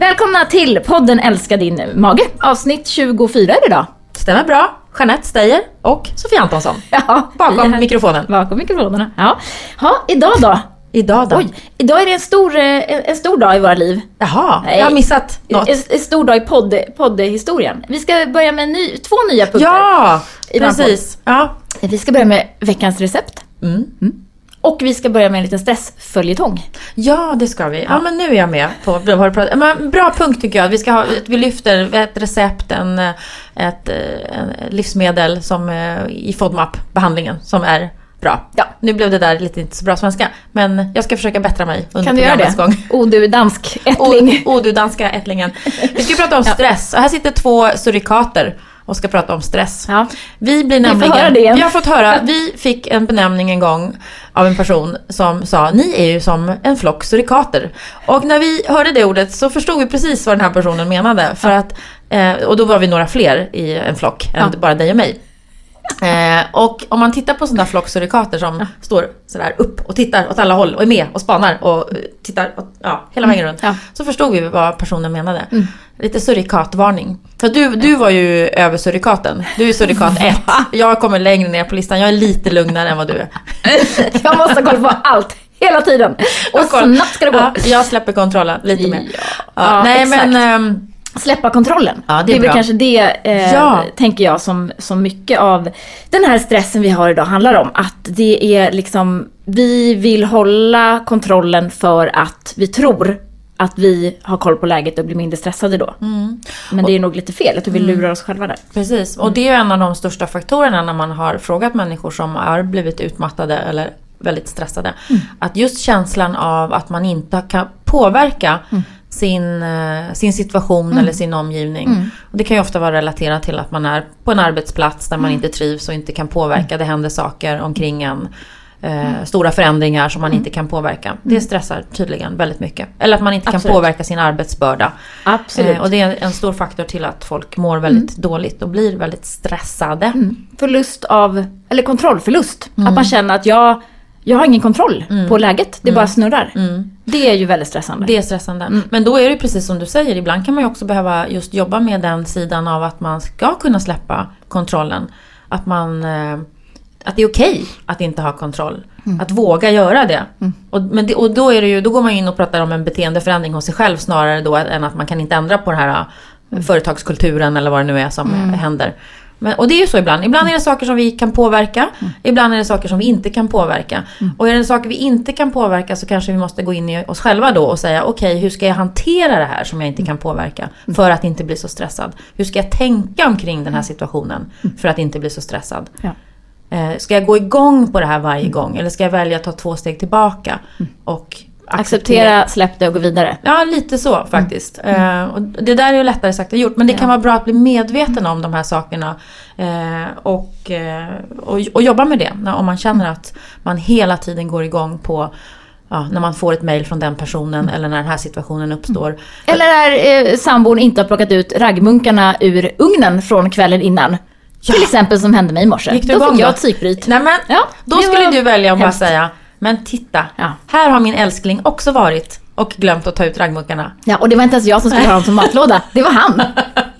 Välkomna till podden Älska din mage. Avsnitt 24 är det idag. Stämmer bra. Jeanette Steyer och Sofia Antonsson. Ja, Bakom mikrofonen. Bakom mikrofonerna. Ja. ja, idag då? Idag då? Oj, idag är det en stor, eh, en stor dag i våra liv. Jaha, Nej. jag har missat något. En, en stor dag i podd, poddhistorien. Vi ska börja med ny, två nya punkter. Ja, precis. Ja. Vi ska börja med veckans recept. Mm. Och vi ska börja med en liten stressföljetong. ja, det ska vi. Ja, men nu är jag med på vad du har pratat men Bra punkt tycker jag. Vi, ska ha, vi lyfter ett recept, en, eh, ett, eh, en livsmedel som, eh, i FODMAP-behandlingen som är bra. Ja. Nu blev det där lite inte så bra svenska, men jag ska försöka bättra mig under Kan du göra det? gång. Oh, du dansk ättling. Åh, du danska ättlingen. Vi ska prata om Ja. stress. Och här sitter två surikater och ska prata om stress. Ja. Vi blir nämligen... höra det igen. Vi har fått höra. Vi fick en benämning en gång av en person som sa ni är ju som en flock surikater. Och när vi hörde det ordet så förstod vi precis vad den här personen menade. För att, eh, och då var vi några fler i en flock än Ja. bara dig och mig. Eh, och om man tittar på sådana där flock surikater som står sådär upp och tittar åt alla håll och är med och spanar och eh, tittar åt, ja, hela vägen runt. Ja. Så förstod vi vad personen menade. Mm. Lite surikatvarning. För du, du var ju över surikaten. Du är surikat 1. Jag kommer längre ner på listan. Jag är lite lugnare än vad du är. Jag måste ha koll på allt, hela tiden. Och snabbt ska det gå. Ja, jag släpper kontrollen lite mer. Ja, nej exakt. men... ehm, Släppa kontrollen. Ja, det är väl bra. kanske det, eh, Ja. tänker jag, som, som mycket av den här stressen vi har idag handlar om. Att det är liksom, vi vill hålla kontrollen för att vi tror att vi har koll på läget och blir mindre stressade då. mm. Men det är nog lite fel, att vi lurar oss själva där. Precis, och det är en av de största faktorerna när man har frågat människor som har blivit utmattade eller väldigt stressade. Att just känslan av att man inte kan påverka sin, eh, sin situation eller sin omgivning. Och det kan ju ofta vara relaterat till att man är på en arbetsplats där man inte trivs och inte kan påverka. Det händer saker omkring en. Eh, Stora förändringar som man inte kan påverka. Det stressar tydligen väldigt mycket. Eller att man inte Absolut. kan påverka sin arbetsbörda. Absolut. Eh, och det är en stor faktor till att folk mår väldigt dåligt och blir väldigt stressade. Mm. Förlust av, eller kontrollförlust. Mm. Att man känner att jag, jag har ingen kontroll på läget, det bara snurrar. Mm. Det är ju väldigt stressande. Det är stressande. Men då är det ju precis som du säger, ibland kan man ju också behöva just jobba med den sidan av att man ska kunna släppa kontrollen. Att man... eh, Att det är okej att inte ha kontroll. Att våga göra det. Och, men det, och då, är det ju, då går man in och pratar om en beteendeförändring hos sig själv snarare då än att man kan inte ändra på den här eh, företagskulturen eller vad det nu är som eh, händer. Men, och det är ju så ibland. Ibland är det saker som vi kan påverka. Ibland är det saker som vi inte kan påverka. Och är det saker vi inte kan påverka så kanske vi måste gå in i oss själva då och säga okej, hur ska jag hantera det här som jag inte kan påverka? För att inte bli så stressad. Hur ska jag tänka omkring den här situationen för att inte bli så stressad? Ja. Eh, ska jag gå igång på det här varje gång? Eller ska jag välja att ta två steg tillbaka? Och Acceptera, släpp det och gå vidare. Ja, lite så faktiskt. Mm. Eh, och det där är ju lättare sagt än gjort. Men det kan vara bra att bli medveten om de här sakerna. Eh, och, eh, och, och jobba med det. När, om man känner att man hela tiden går igång på Ja, när man får ett mail från den personen Mm. eller när den här situationen uppstår. Eller när eh, sambon inte har plockat ut raggmunkarna ur ugnen från kvällen innan. Till exempel som hände mig i morse. Gick du Då fick jag då? ett psykbryt. Nej men, Ja, då skulle var du välja att bara säga Men titta, Ja. här har min älskling också varit och glömt att ta ut raggmunkarna. Ja, och det var inte ens jag som skulle ha dem som matlåda. Det var han.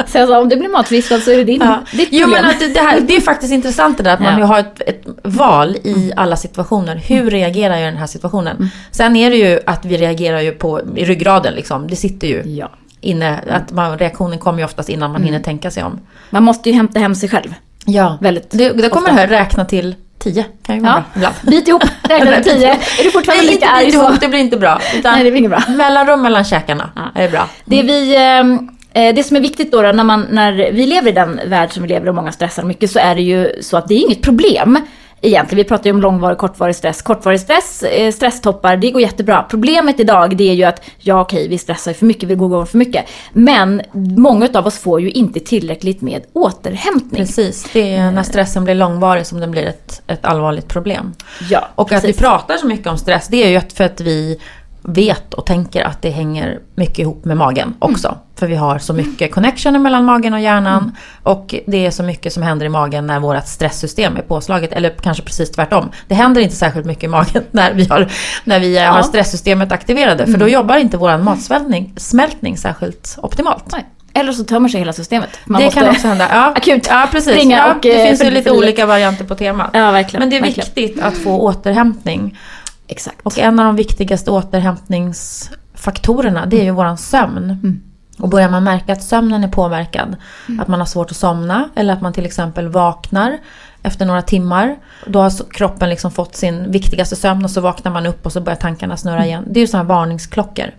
Så jag sa, om du blir matförgiftad så är det din, Ja. ditt Jo problem. men att det, det, här, det är faktiskt intressant det där att man Ja. ju har ett, ett val i alla situationer. Hur reagerar jag i den här situationen? Sen är det ju att vi reagerar ju på i ryggraden liksom. Det sitter ju Ja. inne. Att man, reaktionen kommer ju oftast innan man hinner tänka sig om. Man måste ju hämta hem sig själv. Ja. Väldigt Det, det kommer ofta. här räkna till tio. Kan ju vara Ja. bra ibland. Bit ihop, räkna till tio. Är du fortfarande Nej, lika inte arg så? det blir inte bra. Nej, det blir inget bra. mellanrum mellan käkarna Ja. är bra. Det, vi, ehm, eh, det som är viktigt då, då när, man, när vi lever i den värld som vi lever och många stressar mycket så är det ju så att det är inget problem egentligen. Vi pratar ju om långvarig och kortvarig stress. Kortvarig stress, eh, stresstoppar, det går jättebra. Problemet idag det är ju att ja okej, vi stressar för mycket, vi går igång för mycket. Men många av oss får ju inte tillräckligt med återhämtning. Precis, det är när stressen blir långvarig som den blir ett, ett allvarligt problem. Ja, Och att vi precis. pratar så mycket om stress, det är ju för att vi vet och tänker att det hänger mycket ihop med magen också. För vi har så mycket connection mellan magen och hjärnan. Och det är så mycket som händer i magen när vårt stresssystem är påslaget. Eller kanske precis tvärtom. Det händer inte särskilt mycket i magen när vi har, när vi har stresssystemet aktiverade. För då jobbar inte vår matsmältning smältning särskilt optimalt. Nej. Eller så tömmer sig hela systemet. Man det kan också hända. Ja, akut ja, precis. springa ja, och, det eh, finns ju lite olika varianter på temat. Ja, verkligen. Men det är verkligen. viktigt att få återhämtning. Exakt. Och en av de viktigaste återhämtningsfaktorerna det är ju våran sömn. Och börjar man märka att sömnen är påverkad, att man har svårt att somna eller att man till exempel vaknar efter några timmar. Då har kroppen liksom fått sin viktigaste sömn och så vaknar man upp och så börjar tankarna snurra igen. Det är ju sådana varningsklockor.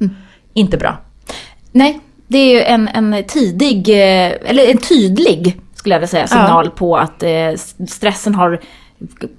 Inte bra. Nej, det är ju en, en tidig, eh, eller en tydlig, skulle jag vilja säga, signal på att eh, stressen har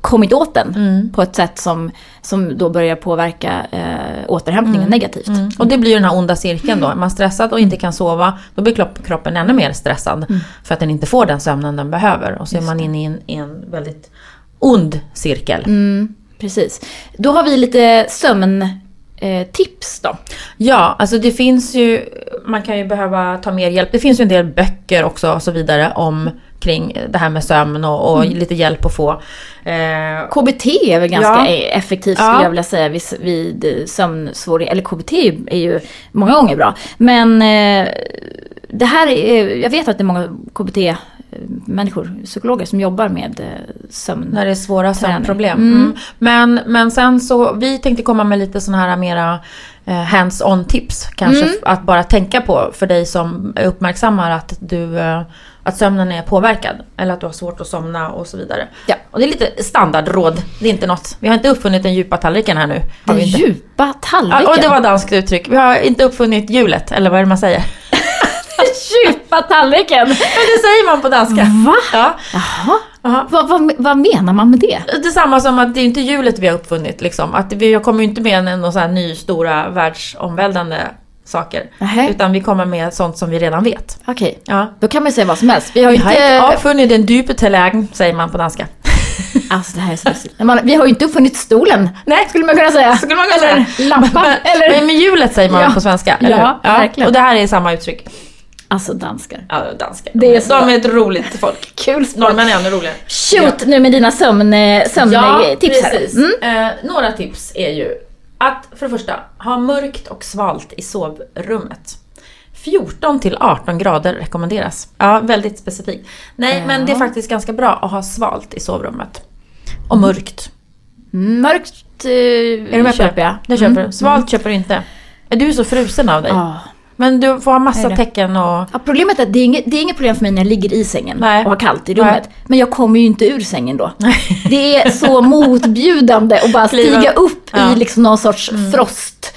kommit åt den Mm. på ett sätt som, som då börjar påverka eh, återhämtningen negativt. Mm. Och det blir ju den här onda cirkeln då. Är man stressad och inte kan sova, då blir kropp- kroppen ännu mer stressad. För att den inte får den sömnen den behöver. Och så är man inne i en, i en väldigt ond cirkel. Mm, precis. Då har vi lite sömntips eh, tips då. Ja, alltså det finns ju, man kan ju behöva ta mer hjälp. Det finns ju en del böcker också och så vidare om kring det här med sömn och, och lite hjälp att få. Eh, KBT är väl ganska Ja. effektivt Ja. skulle jag vilja säga vid, vid sömnsvårigheter. Eller KBT är ju- många gånger bra. Men eh, det här är, jag vet att det är många KBT-människor, psykologer som jobbar med eh, sömn. när det är svåra sömnproblem. Mm. Mm. Men, men sen så, vi tänkte komma med lite sådana här mera eh, hands-on tips kanske. Mm. Att bara tänka på för dig som uppmärksammar att du att sömnen är påverkad. Eller att du har svårt att somna och så vidare. Ja. Och det är lite standardråd. Det är inte något. Vi har inte uppfunnit den djupa tallriken här nu. Den djupa tallriken. Ja, och det var danskt uttryck. Vi har inte uppfunnit hjulet, eller vad är det man säger? djupa tallriken! Men det säger man på danska. Va? Ja. Jaha. Aha. Vad, vad, vad menar man med det? Det är samma som att det är inte hjulet vi har uppfunnit. Liksom. Att vi kommer ju inte med en någon här ny stora världsomvälvande saker. Nähä. Utan vi kommer med sånt som vi redan vet. Okej, Ja. då kan man säga vad som helst. Vi har ju inte... uppfunnit den djupa tallerken, säger man på danska. Alltså det här är så. Man, vi har ju inte uppfunnit stolen. Nej. Skulle man kunna säga. Skulle man kunna eller säga. lampan. Men, eller... men med hjulet säger man Ja. på svenska, Ja, eller hur? verkligen. Och det här är samma uttryck. Alltså danskar. Ja, danska. Det är så. De är ett roligt folk. Kul språk. Norrmän är ännu roligare. Shoot nu med dina sömn, eh, sömntips här. precis. Mm. Eh, några tips är ju att för det första, ha mörkt och svalt i sovrummet. 14 till 18 grader rekommenderas. Ja, väldigt specifikt. Nej, Ja. men det är faktiskt ganska bra att ha svalt i sovrummet. Och mörkt. Mörkt eh, Är du med köper det? jag. Det köper du. Svalt köper du inte. Är du så frusen av dig? Ja. Men du får ha massa tecken och... Ja, problemet är att det är, inget, det är inget problem för mig när jag ligger i sängen Nej. och har kallt i rummet. Men jag kommer ju inte ur sängen då. Nej. Det är så motbjudande att bara stiga upp. Ja. i liksom någon sorts frost.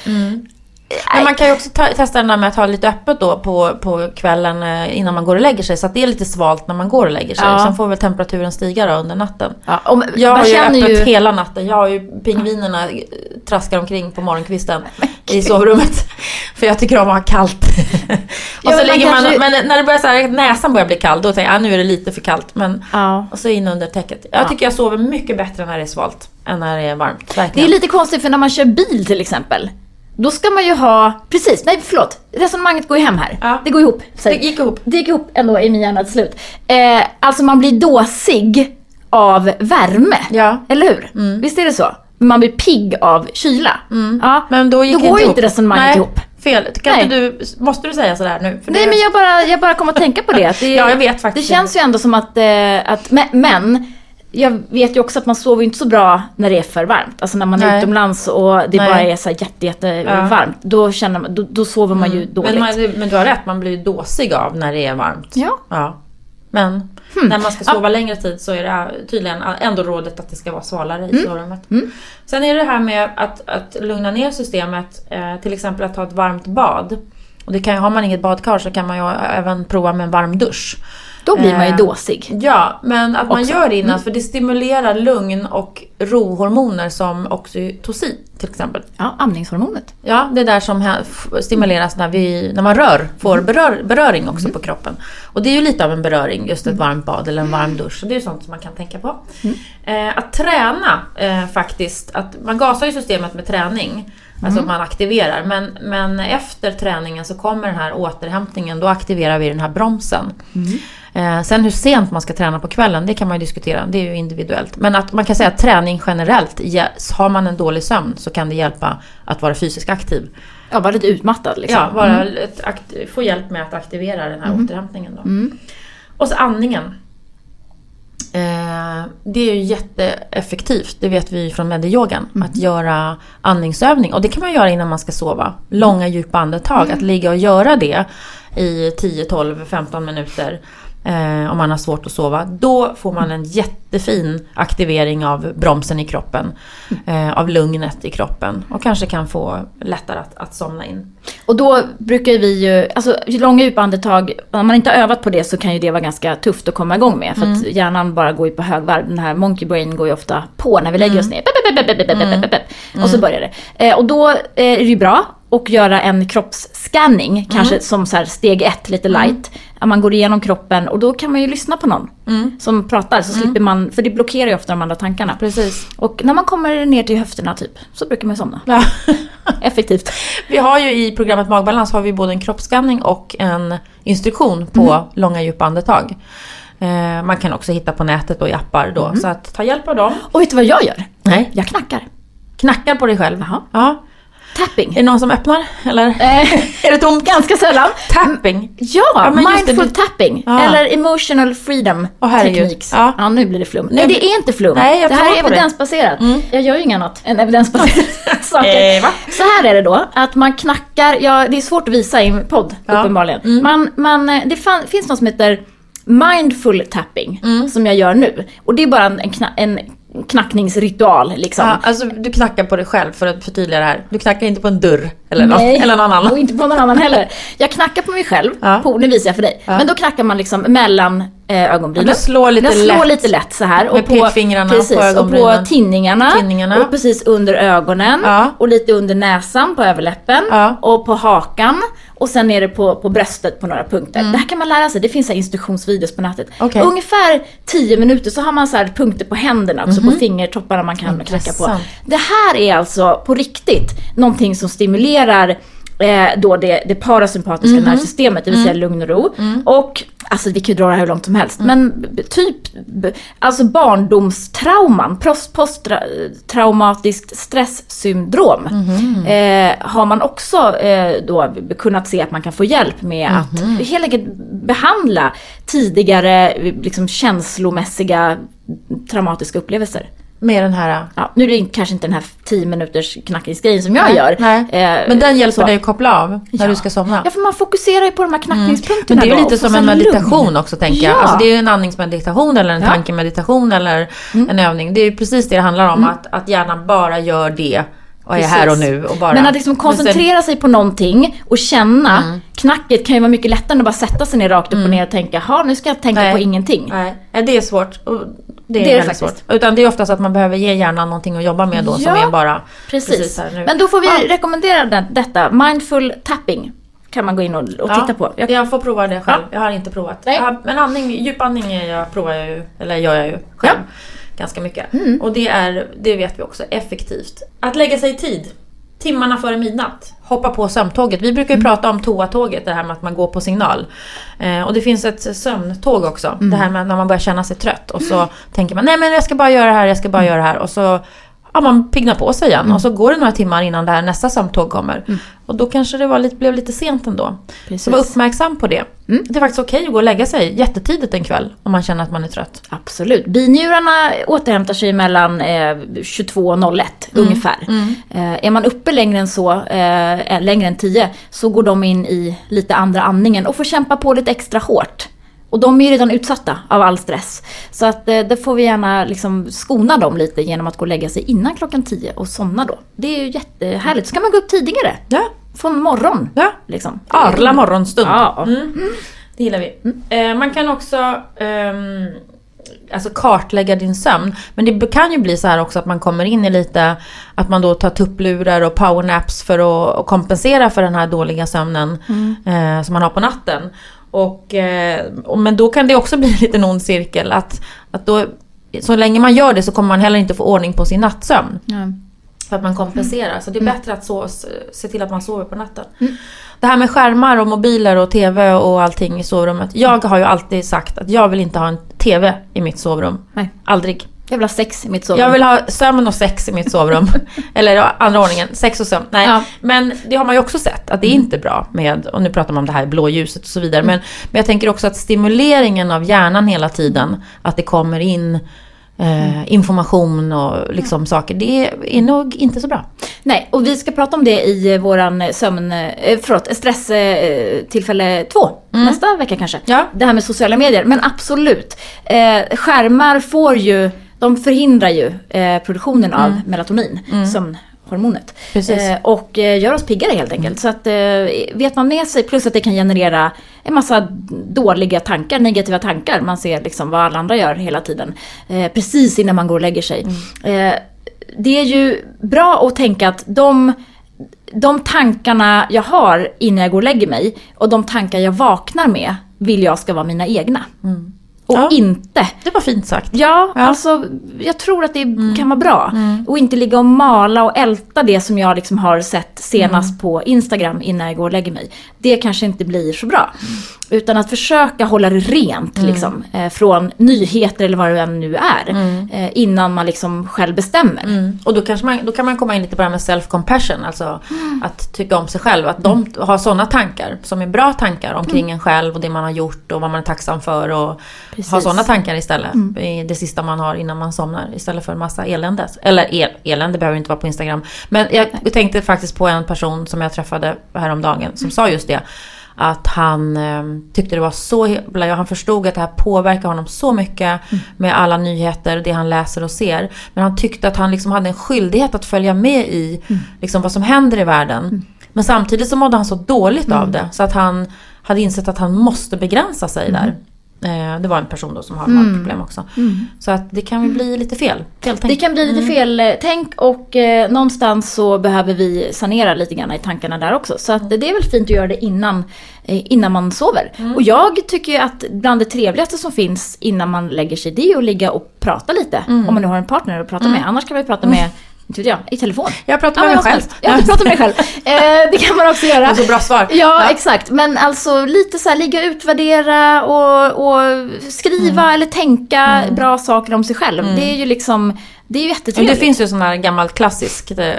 Men man kan ju också ta, testa den där med att ha lite öppet då på, på kvällen eh, innan man går och lägger sig. Så att det är lite svalt när man går och lägger sig. Ja. Sen får väl temperaturen stiga då under natten. Ja, om, Jag har ju öppet ju... hela natten. Jag har ju pingvinerna eh, traskar omkring på morgonkvisten i sovrummet. För jag tycker om att ha kallt. och så men man kanske- men när det börjar så här, näsan börjar bli kall, då tänker jag ah, nu är det lite för kallt. Men, Ja. och så in under täcket. Jag Ja. tycker jag sover mycket bättre när det är svalt än när det är varmt. Det är Verkligen. lite konstigt för när man kör bil till exempel. Då ska man ju ha, precis, nej förlåt, resonemanget går ju hem här. Ja. Det går ihop. det säg. gick ihop. Det gick ihop ändå i min hjärna till slut. Eh, alltså man blir dåsig av värme. Ja. Eller hur? Visst är det så? Man blir pigg av kyla. Ja. Men då gick Då det går ju inte resonemanget Nej, ihop. Fel. Kan inte du, måste du säga sådär nu? För Nej det- men jag bara, jag bara kom att tänka på det. Det Ja, jag vet faktiskt Det känns ju ändå som att, eh, att men, men jag vet ju också att man sover inte så bra när det är för varmt. Alltså när man är Nej. utomlands och det Nej. bara är så jätte, jätte Ja. varmt. Då, känner man, då, då sover man ju dåligt. Men, man, men du har rätt, man blir ju dåsig av när det är varmt. Ja. Ja. Men Hmm. när man ska sova längre tid så är det tydligen ändå rådet att det ska vara svalare i Mm. sovrummet. Sen är det det här med att, att lugna ner systemet. Eh, till exempel att ta ett varmt bad. Och det kan har man inget badkar så kan man ju även prova med en varm dusch. Då blir man ju Eh, dåsig. Ja, men att man Också. gör det innan för det stimulerar lugn och rohormoner som oxytocin till exempel. Ja, amningshormonet. Ja, det är där som stimuleras när, vi, när man rör, får berör, beröring också på kroppen. Och det är ju lite av en beröring, just ett varmt bad eller en varm dusch. Så det är ju sånt som man kan tänka på. Eh, att träna eh, faktiskt, att man gasar ju systemet med träning. Alltså man aktiverar. Men, men efter träningen så kommer den här återhämtningen, då aktiverar vi den här bromsen. Eh, sen hur sent man ska träna på kvällen, det kan man ju diskutera. Det är ju individuellt. Men att man kan säga att träning generellt, har man en dålig sömn så kan det hjälpa att vara fysiskt aktiv. Ja, var lite utmattad liksom. Ja, vara ett akt- få hjälp med att aktivera den här återhämtningen. Då. Och så andningen. Eh, det är ju jätteeffektivt, det vet vi från medyogan, att göra andningsövning. Och det kan man göra innan man ska sova. Långa djupa andetag, att ligga och göra det i 10, 12, 15 minuter. Eh, om man har svårt att sova. Då får man en jättefin aktivering av bromsen i kroppen. Eh, av lugnet i kroppen. Och kanske kan få lättare att, att somna in. Och då brukar vi ju, alltså långa djupa andetag, om man inte har övat på det så kan ju det vara ganska tufft att komma igång med. För att hjärnan bara går ju på högvarv. Den här monkey brain går ju ofta på när vi lägger oss ner. Och så börjar det. Eh, och då eh, är det ju bra att göra en kroppsscanning, kanske som så steg ett, lite light. Att man går igenom kroppen och då kan man ju lyssna på någon som pratar. Så slipper man, för det blockerar ju ofta de andra tankarna. Precis. Och när man kommer ner till höfterna typ, så brukar man somna. Ja. Effektivt. Vi har ju i programmet Magbalans har vi både en kroppsskanning och en instruktion på långa djupa andetag. Eh, man kan också hitta på nätet och i appar då. Så att ta hjälp av dem. Och vet du vad jag gör? Nej. Jag knackar. Knackar på dig själv. Jaha. Ja. Tapping. Är det någon som öppnar? Eller? Eh, Är det tomt? ganska sällan. Tapping. Ja, det, mindful tapping. Ja. Eller emotional freedom herregud. techniques. Ja. Ja. nu blir det flum. Nej, det är inte flum. Nej, jag det här är det. evidensbaserat. Jag gör ju inget annat än evidensbaserade saker. Eh? Så här är det då, att man knackar, ja det är svårt att visa i en podd Ja. uppenbarligen. Man, man, eh, det fan, finns något som heter mindful tapping, som jag gör nu. Och det är bara en, en, en knackningsritual liksom. Ja, alltså du knackar på dig själv för att förtydliga det här. Du knackar inte på en dörr eller, någon, Nej, eller någon och annan. inte på någon annan heller. Jag knackar på mig själv, Ja. på, nu visar jag för dig. Men då knackar man liksom mellan ögonbrynen. Ja, du slår lite jag slår lätt. lite lätt så här. Med pekfingrarna på precis, och på ögonbrynen. tinningarna, Tinningarna. Och precis under ögonen. Ja. Och lite under näsan på överläppen. Ja. Och på hakan. Och sen är det på, på bröstet på några punkter. Det här kan man lära sig, det finns så instruktionsvideos på nätet. Mm. Okej. Ungefär 10 minuter så har man så punkter på händerna också, på fingertopparna man kan knacka på. Mhm. Intressant. Det här är alltså på riktigt någonting som stimulerar eh, då det, det parasympatiska Mhm. nervsystemet, det vill säga Mm. lugn och ro. Och, alltså vi kan ju dra det här hur långt som helst, men b- typ, alltså barndomstrauman, post- posttraumatiskt stresssyndrom, Mhm. eh, har man också eh, då kunnat se att man kan få hjälp med Mhm. att helt enkelt behandla tidigare liksom, känslomässiga traumatiska upplevelser. Med den här... Ja, nu är det kanske inte den här 10 minuters knackningsgrejen som jag Nej, gör. nej. Eh, Men den hjälper så. dig att koppla av när Ja. du ska somna. Ja, för man fokuserar ju på de här Men knackningspunkterna det är ju lite som en meditation lugn. också tänker jag. Ja. Alltså det är ju en andningsmeditation eller en Ja. Mm. tankemeditation eller en övning. Det är ju precis det det handlar om. Att, att hjärnan bara gör det och är Precis. här och nu. Och bara, Men att liksom koncentrera sig på någonting och känna. Mm. Knacket kan ju vara mycket lättare än att bara sätta sig ner rakt upp och ner och tänka, ja nu ska jag tänka Nej. på ingenting. Nej, nej, det är svårt. Och Det är, Det är det väldigt faktiskt. svårt. Utan det är oftast att man behöver ge hjärnan någonting att jobba med då som Ja, är bara Precis. här nu. Men då får vi Ja. rekommendera den, detta. Mindful tapping kan man gå in och, och Ja, titta på. Jag, Jag får prova det själv. Ja. Jag har inte provat. Nej. Ja, men andning, djupandning jag, provar jag ju, eller gör jag ju själv. Ganska mycket. Mm. Och det är, det vet vi också, effektivt. Att lägga sig i tid. Timmarna före midnatt. Hoppa på sömntåget. Vi brukar ju Mm. prata om toatåget, det här med att man går på signal. Eh, och det finns ett sömntåg också. Mm. Det här med när man börjar känna sig trött. Och så tänker man, nej men jag ska bara göra det här, jag ska bara Mm. göra det här. Och så ja, man piggnar på sig igen. Och så går det några timmar innan det här nästa sömntåg kommer. Och då kanske det var lite, blev lite sent ändå. Mm. Precis. Så var uppmärksam på det. Det är faktiskt okej att gå och lägga sig jättetidigt en kväll om man känner att man är trött. Absolut. Binjurarna återhämtar sig mellan eh, 22 och 01 Mm. ungefär. Eh, är man uppe längre än så, eh, längre än 10, så går de in i lite andra andningen och får kämpa på lite extra hårt. Och de är ju redan utsatta av all stress. Så att eh, det får vi gärna liksom skona dem lite genom att gå och lägga sig innan klockan 10 och somna då. Det är ju jättehärligt. Så kan man gå upp tidigare. Ja, Från morgon. ja. Liksom. Arla morgonstund. Ja. Mm. Det gillar vi. Eh, man kan också ehm, alltså kartlägga din sömn. Men det kan ju bli så här också att man kommer in i lite, att man då tar tupplurar och powernaps för att, att kompensera för den här dåliga sömnen mm. eh, som man har på natten. Och, eh, och, men då kan det också bli en liten ond cirkel. Att, att då, så länge man gör det så kommer man heller inte få ordning på sin nattsömn. Mm. För att man kompenserar. Så det är mm. bättre att så, se till att man sover på natten. Mm. Det här med skärmar och mobiler och TV och allting i sovrummet. Jag har ju alltid sagt att jag vill inte ha en TV i mitt sovrum. Nej. Aldrig. Jag vill ha sex i mitt sovrum. Jag vill ha sömn och sex i mitt sovrum. Eller andra ordningen, sex och sömn. Nej, ja. men det har man ju också sett att det är mm. inte bra med, och nu pratar man om det här blåljuset och så vidare. Mm. Men, men jag tänker också att stimuleringen av hjärnan hela tiden, att det kommer in eh, information och liksom mm. saker. Det är nog inte så bra. Nej, och vi ska prata om det i våran sömn, eh, förlåt, stress eh, tillfälle två. Mm. Nästa vecka kanske. Ja. Det här med sociala medier. Men absolut, eh, skärmar får ju de förhindrar ju eh, produktionen av mm. melatonin, mm. sömnhormonet. Eh, och eh, gör oss piggare helt enkelt. Mm. Så att eh, vet man med sig, plus att det kan generera en massa dåliga tankar, negativa tankar. Man ser liksom vad alla andra gör hela tiden. Eh, precis innan man går och lägger sig. Mm. Eh, det är ju bra att tänka att de de tankarna jag har innan jag går och lägger mig och de tankar jag vaknar med vill jag ska vara mina egna. Mm. Och ja, inte... Det var fint sagt. Ja, ja, alltså jag tror att det mm. kan vara bra. Mm. Och inte ligga och mala och älta det som jag liksom har sett senast mm. på Instagram innan jag går och lägger mig. Det kanske inte blir så bra. Utan att försöka hålla det rent mm. liksom, eh, från nyheter eller vad det än nu är. Mm. Eh, innan man liksom själv bestämmer. Mm. Och då, kanske man, då kan man komma in lite på det här med self-compassion. Alltså att tycka om sig själv. Att de har sådana tankar som är bra tankar omkring en själv och det man har gjort och vad man är tacksam för. Och Precis. ha sådana tankar istället. Mm. Det sista man har innan man somnar. Istället för en massa elände. Eller el, elände behöver inte vara på Instagram. Men jag tänkte faktiskt på en person som jag träffade häromdagen som sa just det. Att han eh, tyckte det var så Han förstod att det här påverkar honom så mycket mm. med alla nyheter, det han läser och ser. Men han tyckte att han liksom hade en skyldighet att följa med i mm. liksom, vad som händer i världen. Mm. Men samtidigt så mådde han så dåligt av mm. det. Så att han hade insett att han måste begränsa sig där. Mm. Eh, det var en person då som har mm. problem också. Mm. Så att det kan bli lite fel. Feltänk. Det kan bli lite mm. fel eh, tänk och eh, någonstans så behöver vi sanera lite grann i tankarna där också. Så att det är väl fint att göra det innan, eh, innan man sover. Mm. Och jag tycker att bland det trevligaste som finns innan man lägger sig det är att ligga och prata lite. Mm. Om man nu har en partner att prata med. Mm. Annars kan man ju prata med inte vet jag, i telefon. Jag pratar med ja, mig själv. Ja, du pratar med dig själv. Eh, det kan man också göra. Och så bra svar. Ja, ja, exakt. Men alltså lite så här ligga och utvärdera och, och skriva mm. eller tänka mm. bra saker om sig själv. Mm. Det är ju liksom, det är ju jättetrevligt. Det finns ju sån här gammalt klassiskt eh,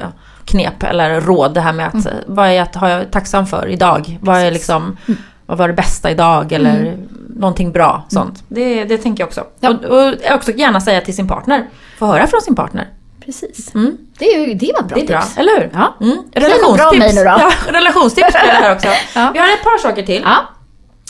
knep eller råd det här med att mm. vad är jag, har jag tacksam för idag? Vad är liksom, mm. vad var det bästa idag eller mm. någonting bra sånt. Det, det tänker jag också. Ja. Och, och också gärna säga till sin partner, få höra från sin partner. Precis. Mm. Det, är, det var bra det är tips. Bra, eller hur? Ja. Mm. Relationstips. Nu då. Ja, relationstips det här också. ja. Vi har ett par saker till. Ja.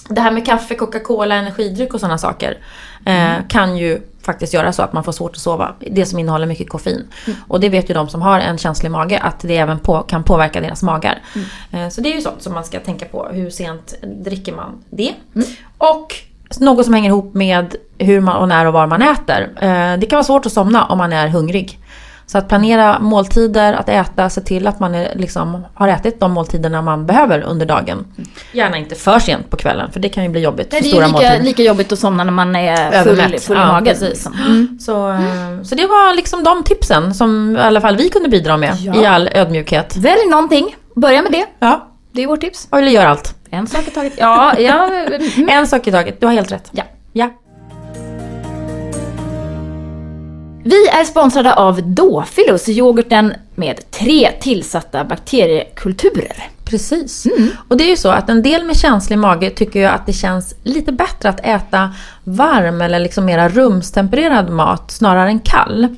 Det här med kaffe, Coca-Cola, energidryck och sådana saker eh, kan ju faktiskt göra så att man får svårt att sova. Det som innehåller mycket koffein. Mm. Och det vet ju de som har en känslig mage att det även på, kan påverka deras magar. Mm. Eh, så det är ju sånt som man ska tänka på. Hur sent dricker man det? Mm. Och något som hänger ihop med hur man och när och var man äter. Eh, det kan vara svårt att somna om man är hungrig. Så att planera måltider, att äta, se till att man är, liksom, har ätit de måltiderna man behöver under dagen. Gärna inte för sent på kvällen för det kan ju bli jobbigt. Nej, det är ju lika, lika jobbigt att somna när man är full, full i ja, magen. Liksom. Mm. Så, mm. så det var liksom de tipsen som i alla fall vi kunde bidra med ja. i all ödmjukhet. Välj någonting, börja med det. Ja. Det är vårt tips. Eller gör allt. En sak i taget. Ja, ja. Mm. en sak i taget, du har helt rätt. Ja. ja. Vi är sponsrade av Dofilus, yoghurten med tre tillsatta bakteriekulturer. Precis. Mm. Och det är ju så att en del med känslig mage tycker ju att det känns lite bättre att äta varm eller liksom mera rumstempererad mat snarare än kall.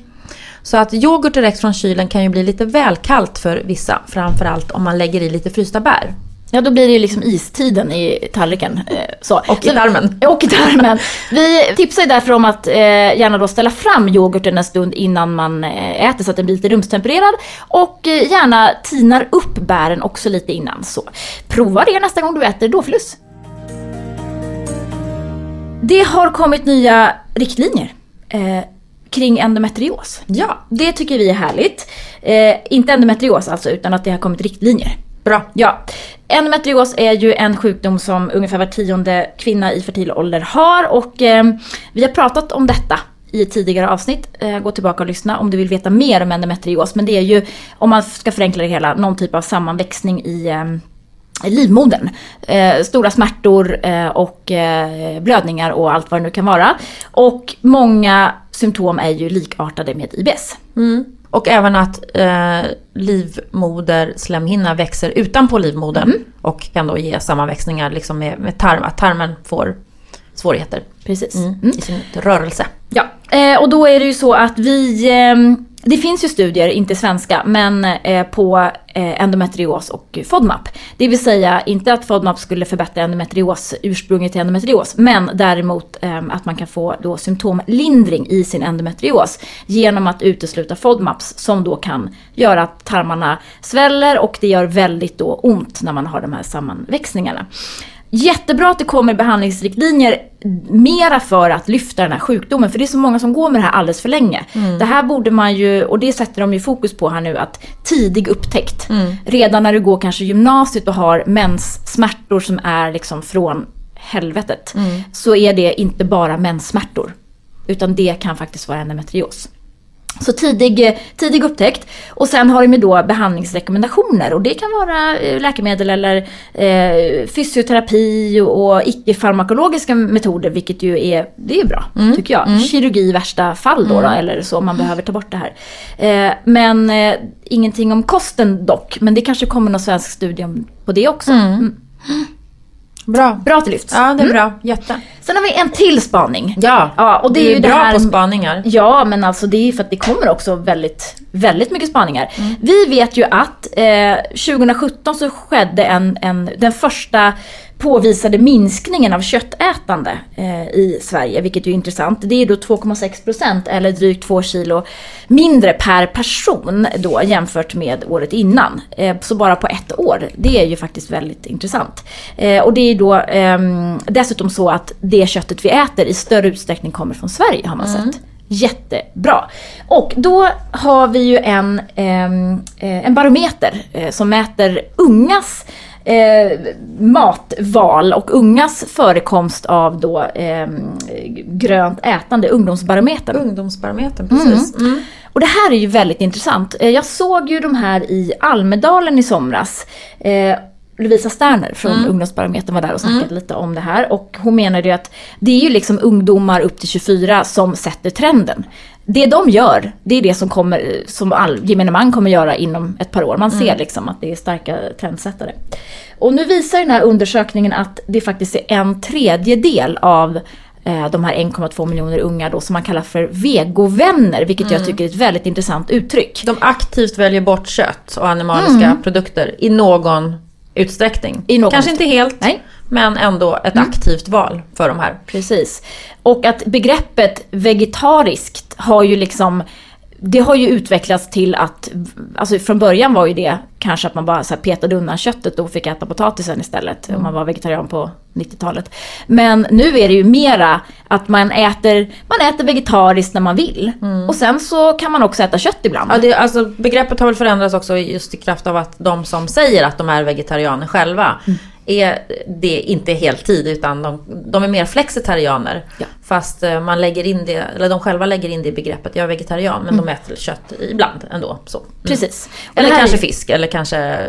Så att yoghurt direkt från kylen kan ju bli lite väl kallt för vissa, framförallt om man lägger i lite frysta bär. Ja, då blir det ju liksom istiden i tallriken. Eh, så. Och i tarmen. Och i tarmen. Vi tipsar ju därför om att eh, gärna då ställa fram yoghurten en stund innan man eh, äter så att den blir lite rumstempererad. Och eh, gärna tinar upp bären också lite innan. Så prova det nästa gång du äter dåfilus. Det har kommit nya riktlinjer eh, kring endometrios. Ja, Det tycker vi är härligt. Inte endometrios alltså, utan att det har kommit riktlinjer. Bra. Ja, endometrios är ju en sjukdom som ungefär var tionde kvinna i fertil ålder har och eh, vi har pratat om detta i tidigare avsnitt. Eh, gå tillbaka och lyssna om du vill veta mer om endometrios. Men det är ju, om man ska förenkla det hela, någon typ av sammanväxning i eh, livmodern. Eh, stora smärtor eh, och eh, blödningar och allt vad det nu kan vara. Och många symptom är ju likartade med IBS. Mm. Och även att eh, livmoderslemhinna växer utanpå livmodern och kan då ge sammanväxningar liksom med, med tarm, att tarmen får svårigheter Precis. mm. i sin rörelse. Ja, eh, och då är det ju så att vi... Eh, det finns ju studier, inte svenska, men eh, på eh, endometrios och FODMAP. Det vill säga inte att FODMAP skulle förbättra endometrios, ursprunget till endometrios, men däremot eh, att man kan få då symptomlindring i sin endometrios genom att utesluta FODMAPs som då kan göra att tarmarna sväller och det gör väldigt då ont när man har de här sammanväxningarna. Jättebra att det kommer behandlingsriktlinjer mera för att lyfta den här sjukdomen. För det är så många som går med det här alldeles för länge. Det här borde man ju, och det sätter de ju fokus på här nu, att tidig upptäckt. Redan när du går kanske gymnasiet och har menssmärtor som är liksom från helvetet. Så är det inte bara menssmärtor. Utan det kan faktiskt vara endometrios. Så tidig, tidig upptäckt. Och sen har de då behandlingsrekommendationer. Och det kan vara eh, läkemedel eller eh, fysioterapi och icke-farmakologiska metoder. Vilket ju är, det är bra, tycker jag. Kirurgi i värsta fall då, då eller så, om man behöver ta bort det här. Eh, men eh, ingenting om kosten dock. Men det kanske kommer någon svensk studie på det också. Mm. Bra. Bra det lyfts. Ja, det är bra. Jätte. Sen har vi en till spaning. Ja, Ja, och det, är ju bra det här på spaningar. Ja, men alltså det är ju för att det kommer också väldigt, väldigt mycket spaningar. Vi vet ju att eh, 2017 så skedde en, en, den första påvisade minskningen av köttätande eh, i Sverige, vilket är intressant. Det är då 2,6% eller drygt 2 kilo mindre per person då jämfört med året innan. Eh, så bara på ett år. Det är ju faktiskt väldigt intressant. Eh, och det är då ehm, dessutom så att det köttet vi äter i större utsträckning kommer från Sverige har man sett. Jättebra. Och då har vi ju en, ehm, eh, en barometer som mäter ungas eh, matval och ungas förekomst av då ehm, grönt ätande, ungdomsbarometern. Ungdomsbarometern, precis. Mm. Och det här är ju väldigt intressant. Eh, Jag såg ju de här i Almedalen i somras. Eh, Lovisa Sterner från Ungdomsbarometern var där och snackade lite om det här. Och hon menade ju att det är ju liksom ungdomar upp till 24 som sätter trenden. Det de gör, det är det som, kommer, som all gemene man kommer göra inom ett par år. Man ser liksom att det är starka trendsättare. Och nu visar den här undersökningen att det faktiskt är en tredjedel av eh, de här 1,2 miljoner unga då som man kallar för vegovänner, vilket jag tycker är ett väldigt intressant uttryck. De aktivt väljer bort kött och animaliska produkter i någon utsträckning. I någon Kanske inte helt, Nej. men ändå ett aktivt val för de här. Precis. Och att begreppet vegetariskt har ju liksom det har ju utvecklats till att, alltså från början var ju det kanske att man bara så här petade undan köttet och fick äta potatisen istället om man var vegetarian på 90-talet. Men nu är det ju mera att man äter, man äter vegetariskt när man vill. Och sen så kan man också äta kött ibland. Ja, det, alltså, begreppet har väl förändrats också just i kraft av att de som säger att de är vegetarianer själva är det inte heltid utan de, de är mer flexitarianer. Ja. Fast eh, man lägger in det, eller de själva lägger in det i begreppet, jag är vegetarian men de äter kött ibland ändå. Så. Mm. Precis. Och Eller kanske är- fisk eller kanske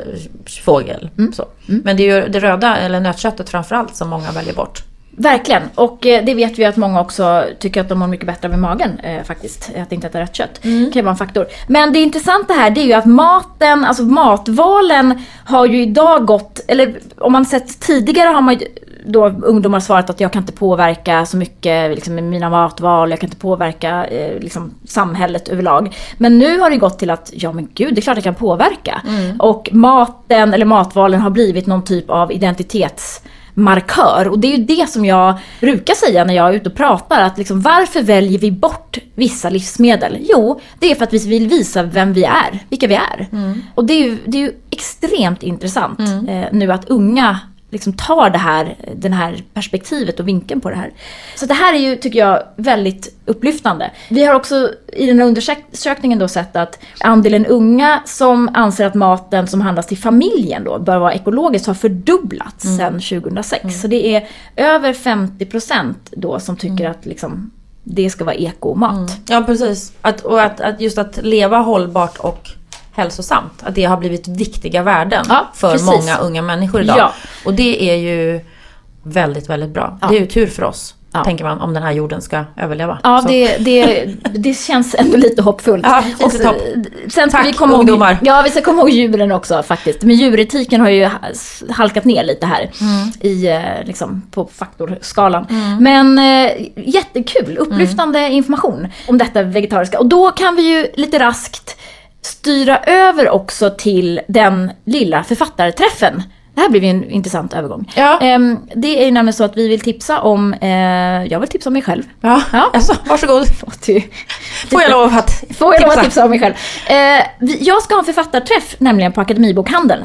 fågel. Så. Men det är ju det röda eller nötköttet framförallt som många väljer bort. Verkligen. Och eh, det vet vi att många också tycker att de mår mycket bättre av i magen eh, faktiskt. Att inte äta rött kött. kan ju vara en faktor. Men det intressanta här det är ju att maten, alltså matvalen har ju idag gått, eller om man sett tidigare har man ju då ungdomar svarat att jag kan inte påverka så mycket liksom, med mina matval, jag kan inte påverka eh, liksom, samhället överlag. Men nu har det gått till att, ja men gud, det är klart jag kan påverka. Och maten, eller matvalen har blivit någon typ av identitets markör. Och det är ju det som jag brukar säga när jag är ute och pratar. Att liksom, varför väljer vi bort vissa livsmedel? Jo, det är för att vi vill visa vem vi är, vilka vi är. Och det är ju, det är ju extremt intressant eh, nu att unga liksom tar det här, den här perspektivet och vinkeln på det här. Så det här är ju, tycker jag, väldigt upplyftande. Vi har också i den här undersökningen då sett att andelen unga som anser att maten som handlas till familjen då bör vara ekologisk har fördubblats sedan 2006. Så det är över 50% då som tycker att liksom, det ska vara ekomat. Ja, precis. Att, och att, att just att leva hållbart och hälsosamt. Att det har blivit viktiga värden Ja, för precis. många unga människor idag. Ja. Och det är ju väldigt, väldigt bra. Ja. Det är ju tur för oss, tänker man, om den här jorden ska överleva. Ja, det, det, det känns ändå lite hoppfullt. Ja, Och. Sen ska Tack, vi komma ihåg, ungdomar. Ja, vi ska komma ihåg djuren också faktiskt. Men djuretiken har ju ha- halkat ner lite här Mm. i, eh, liksom, på faktorskalan. Men eh, jättekul, upplyftande information om detta vegetariska. Och då kan vi ju lite raskt styra över också till den lilla författarträffen. Det här blir ju en intressant övergång. Ja. Ehm, det är ju nämligen så att vi vill tipsa om, eh, jag vill tipsa om mig själv. Ja, Ja. Alltså, varsågod. Får jag lov att Får jag lov att tipsa? tipsa om mig själv? Eh, jag ska ha en författarträff, nämligen på Akademibokhandeln.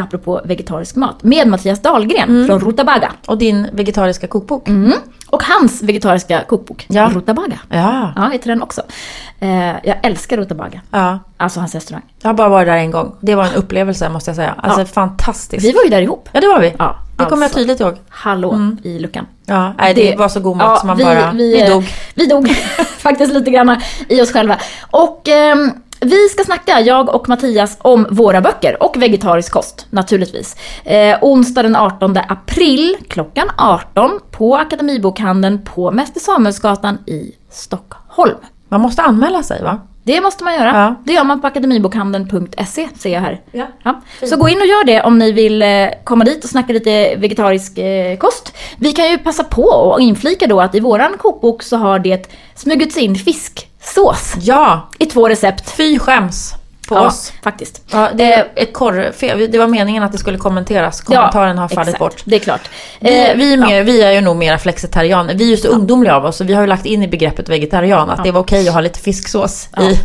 Apropå vegetarisk mat. Med Mattias Dahlgren Mm. från Rutabaga. Och din vegetariska kokbok. Mm. Och hans vegetariska kokbok, Ja. Rutabaga. Ja. Ja, heter den också. Eh, jag älskar Rutabaga. ja. Alltså hans restaurang. Jag har bara varit där en gång. Det var en upplevelse måste jag säga. Alltså Ja. fantastiskt. Vi var ju där ihop. Ja, det var vi. Ja, det kommer jag alltså. tydligt ihåg. Hallå i luckan. Ja, nej, det, var så god mat Ja, som man vi, bara... Vi, Vi, dog. Vi dog faktiskt lite grann i oss själva. Och ehm, vi ska snacka, jag och Mattias, om våra böcker och vegetarisk kost naturligtvis. Eh, onsdag den 18 april klockan 18 på Akademibokhandeln på Mäster Samuelsgatan i Stockholm. Man måste anmäla sig va? Det måste man göra. Ja. Det gör man på akademibokhandeln.se ser jag här. Ja. Ja. Så gå in och gör det om ni vill eh, komma dit och snacka lite vegetarisk eh, kost. Vi kan ju passa på och inflika då att i våran kokbok så har det smugits in fisksås Ja, i två recept. fy skäms på Ja, oss. faktiskt. Ja, det är ett korrfel. Det var meningen att det skulle kommenteras. Kommentaren har fallit exakt. bort. Det är klart. Vi, Eh, vi, är mer, vi är ju nog mera flexitarianer. Vi är ju så ungdomliga av oss och vi har ju lagt in i begreppet vegetarian att det var okej att ha lite fisksås i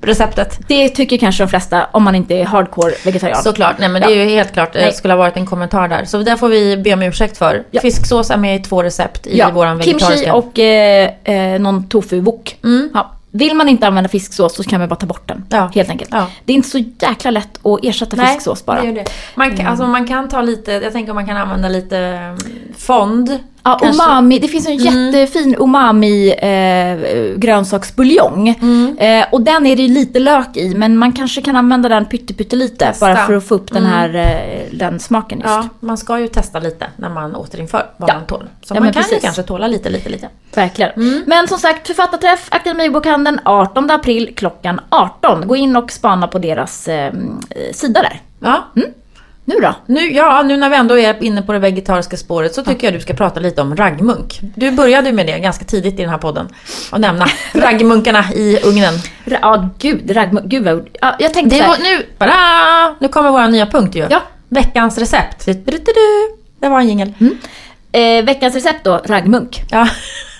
receptet. Det tycker kanske de flesta om man inte är hardcore vegetarian. Såklart, nej men det är ju helt klart, det Nej. skulle ha varit en kommentar där. Så där får vi be om ursäkt för. Ja. Fisksås är med i två recept i ja, våran kimchi vegetariska. och eh, eh, någon tofu-wok. Mm. Ja. Vill man inte använda fisksås så kan man bara ta bort den. Ja. Helt enkelt. Ja. Det är inte så jäkla lätt att ersätta fisksås bara. det det. Man kan, alltså man kan ta lite, jag tänker man kan använda lite mm, fond. Ja, kanske. umami. Det finns en jättefin umami eh, grönsaksbuljong. Eh, och den är det ju lite lök i, men man kanske kan använda den pyttelite Testa. bara för att få upp den här eh, den smaken just. Ja, man ska ju testa lite när man återinför vad Ja. man tål. Så Ja, man kan ju precis. kanske tåla lite, lite, lite. Verkligen. Mm. Men som sagt, författarträff Akademibokhandeln 18 april klockan 18. Gå in och spana på deras eh, sida där. Ja. Nu då? Nu, ja, nu när vi ändå är inne på det vegetariska spåret så tycker jag du ska prata lite om raggmunk. Du började med det ganska tidigt i den här podden. Och nämna raggmunkarna i ugnen. Ja, gud, ragmunk. Gud vad... Ja, jag tänkte Det var, nu, bara, nu kommer vår nya punkt ju. Ja. Veckans recept. Du-du-du. Det var en jingel. eh, veckans recept då, raggmunk. Ja.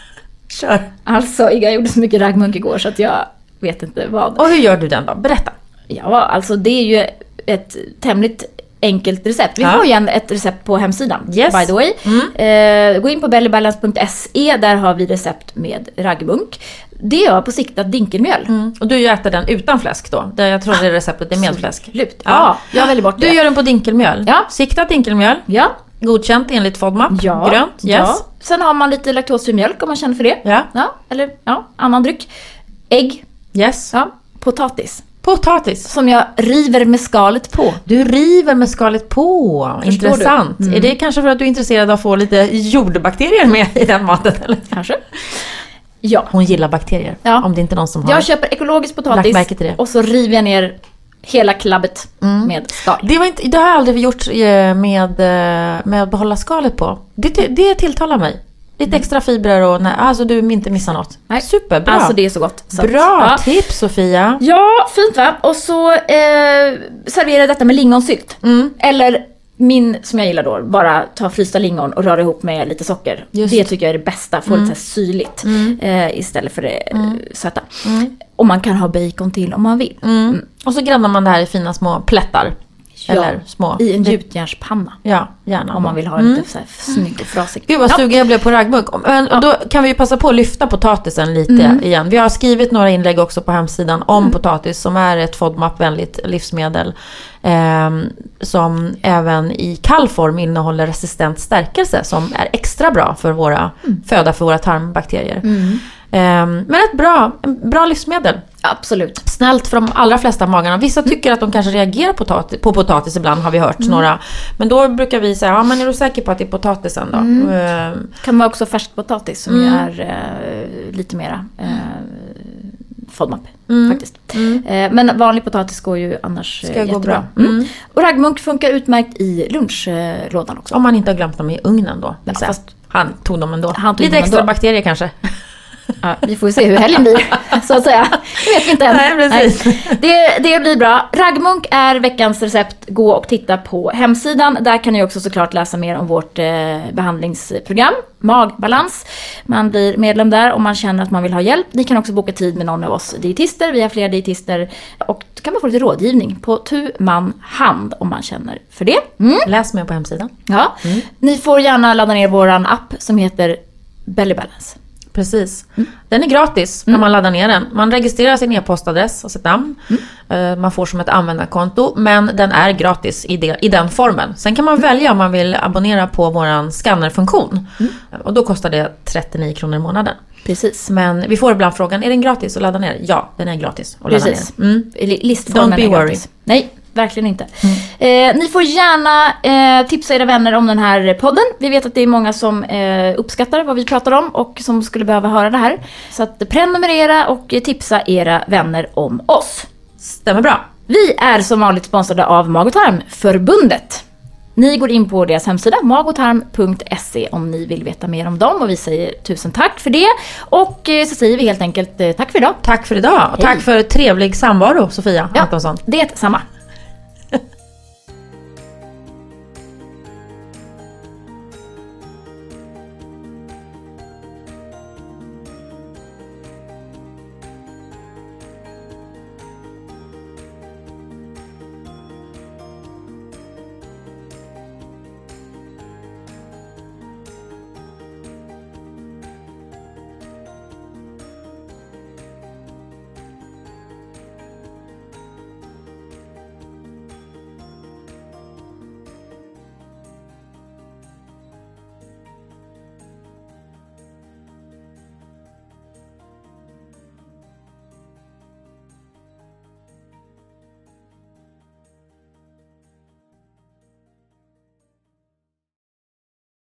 Kör. Alltså, jag gjorde så mycket raggmunk igår så att jag vet inte vad. Och hur gör du den då? Berätta. Ja, alltså det är ju ett tämligt enkelt recept. Vi Ja. har ju en- ett recept på hemsidan, Yes. by the way. Mm. Eh, gå in på bellybalance.se, där har vi recept med raggmunk. Det gör på siktat dinkelmjöl. Mm. Och du äter den utan fläsk då? Jag tror det receptet är med fläsk. Absolut. Ja, jag väljer bort Du det. gör den på dinkelmjöl? Ja. Siktat dinkelmjöl. Ja, Godkänt enligt FODMAP. ja, Grönt. Yes. ja. Sen har man lite laktosfri mjölk om man känner för det. Ja. Ja, eller ja, annan dryck. Ägg. Yes. Ja, potatis. Potatis. Som jag river med skalet på. Du river med skalet på. Förstår? Intressant. Mm. Är det kanske för att du är intresserad av att få lite jordbakterier med i den maten? Eller? Kanske. Ja. Hon gillar bakterier. Ja. Om det inte är någon som har. Jag köper ekologisk potatis och så river jag ner hela klabbet Mm. med skal. Det, var inte, det har jag aldrig gjort eh, med, eh, med att behålla skalet på. Det, det tilltalar mig. Lite extra fibrer och nej, alltså du inte missar något. Mm. Nej. Superbra. Alltså det är så gott. Så Bra Ja. tips Sofia. ja, fint va? Och så eh, serverar jag detta med lingonsylt. Mm. Eller min, som jag gillar då, bara ta frysta lingon och röra ihop med lite socker. Just. Det tycker jag är det bästa, få lite så syrligt eh, istället för det eh, söta. Och man kan ha bacon till om man vill. Mm. Och så gräddar man det här i fina små plättar. Eller små. I en gjutjärnspanna. Ja, gärna. Om man vill ha Mm. lite så här snygg och frasig. Gud vad Ja. sugen jag blev på raggmunk. Men då kan vi passa på att lyfta potatisen lite Mm. igen. Vi har skrivit några inlägg också på hemsidan om potatis som är ett FODMAP-vänligt livsmedel. ehm, som även i kall form innehåller resistent stärkelse som är extra bra för våra föda för våra tarmbakterier. Mm. Ehm, men ett bra, bra livsmedel. Absolut. Snällt för de allra flesta magarna. Vissa tycker att de kanske reagerar potatis, på potatis ibland har vi hört några. Men då brukar vi säga, ja men är du säker på att det är potatisen då? Ehm, Kan vara också färskpotatis som Mm. är eh, lite mera eh, FODMAP Mm. faktiskt. Eh, men vanlig potatis går ju annars Ska gå jättebra. bra. Mm. Mm. Och raggmunk funkar utmärkt i lunchlådan också. Om man inte har glömt dem i ugnen då. Ja, fast- han tog dem ändå. Han tog Lite dem extra ändå. bakterier kanske. Ja, vi får se hur helgen blir, så att säga. Det vet vi inte än. Nej, precis. Det, det blir bra. Raggmunk är veckans recept. Gå och titta på hemsidan. Där kan ni också såklart läsa mer om vårt eh, behandlingsprogram, Magbalans. Man blir medlem där om man känner att man vill ha hjälp. Ni kan också boka tid med någon av oss dietister. Vi har fler dietister. Och då kan man få lite rådgivning på tu man hand om man känner för det. Mm. Läs mer på hemsidan. Ja. Ni får gärna ladda ner våran app som heter Belly Balance. Precis. Mm. Den är gratis när man laddar ner den. Man registrerar sin e-postadress och sitt namn. Mm. Eh, Man får som ett användarkonto. Men den är gratis i, det, i den formen. Sen kan man välja om man vill abonnera på vår scannerfunktion. Mm. Och då kostar det 39 kronor i månaden. Precis. Men vi får ibland frågan, är den gratis att ladda ner? Ja, den är gratis att ladda Precis. ner. Mm. Li- Listformen Don't be är gratis. Nej, verkligen inte. Eh, ni får gärna eh, tipsa era vänner om den här podden. Vi vet att det är många som eh, uppskattar vad vi pratar om och som skulle behöva höra det här. Så att prenumerera och tipsa era vänner om oss. Stämmer bra. Vi är som vanligt sponsrade av Mag och Tarmförbundet. Ni går in på deras hemsida, magotarm.se om ni vill veta mer om dem och vi säger tusen tack för det. Och eh, så säger vi helt enkelt eh, tack för idag. Tack för idag. Och Hej. tack för trevlig samvaro, Sofia Ja. Antonsson. Det är samma.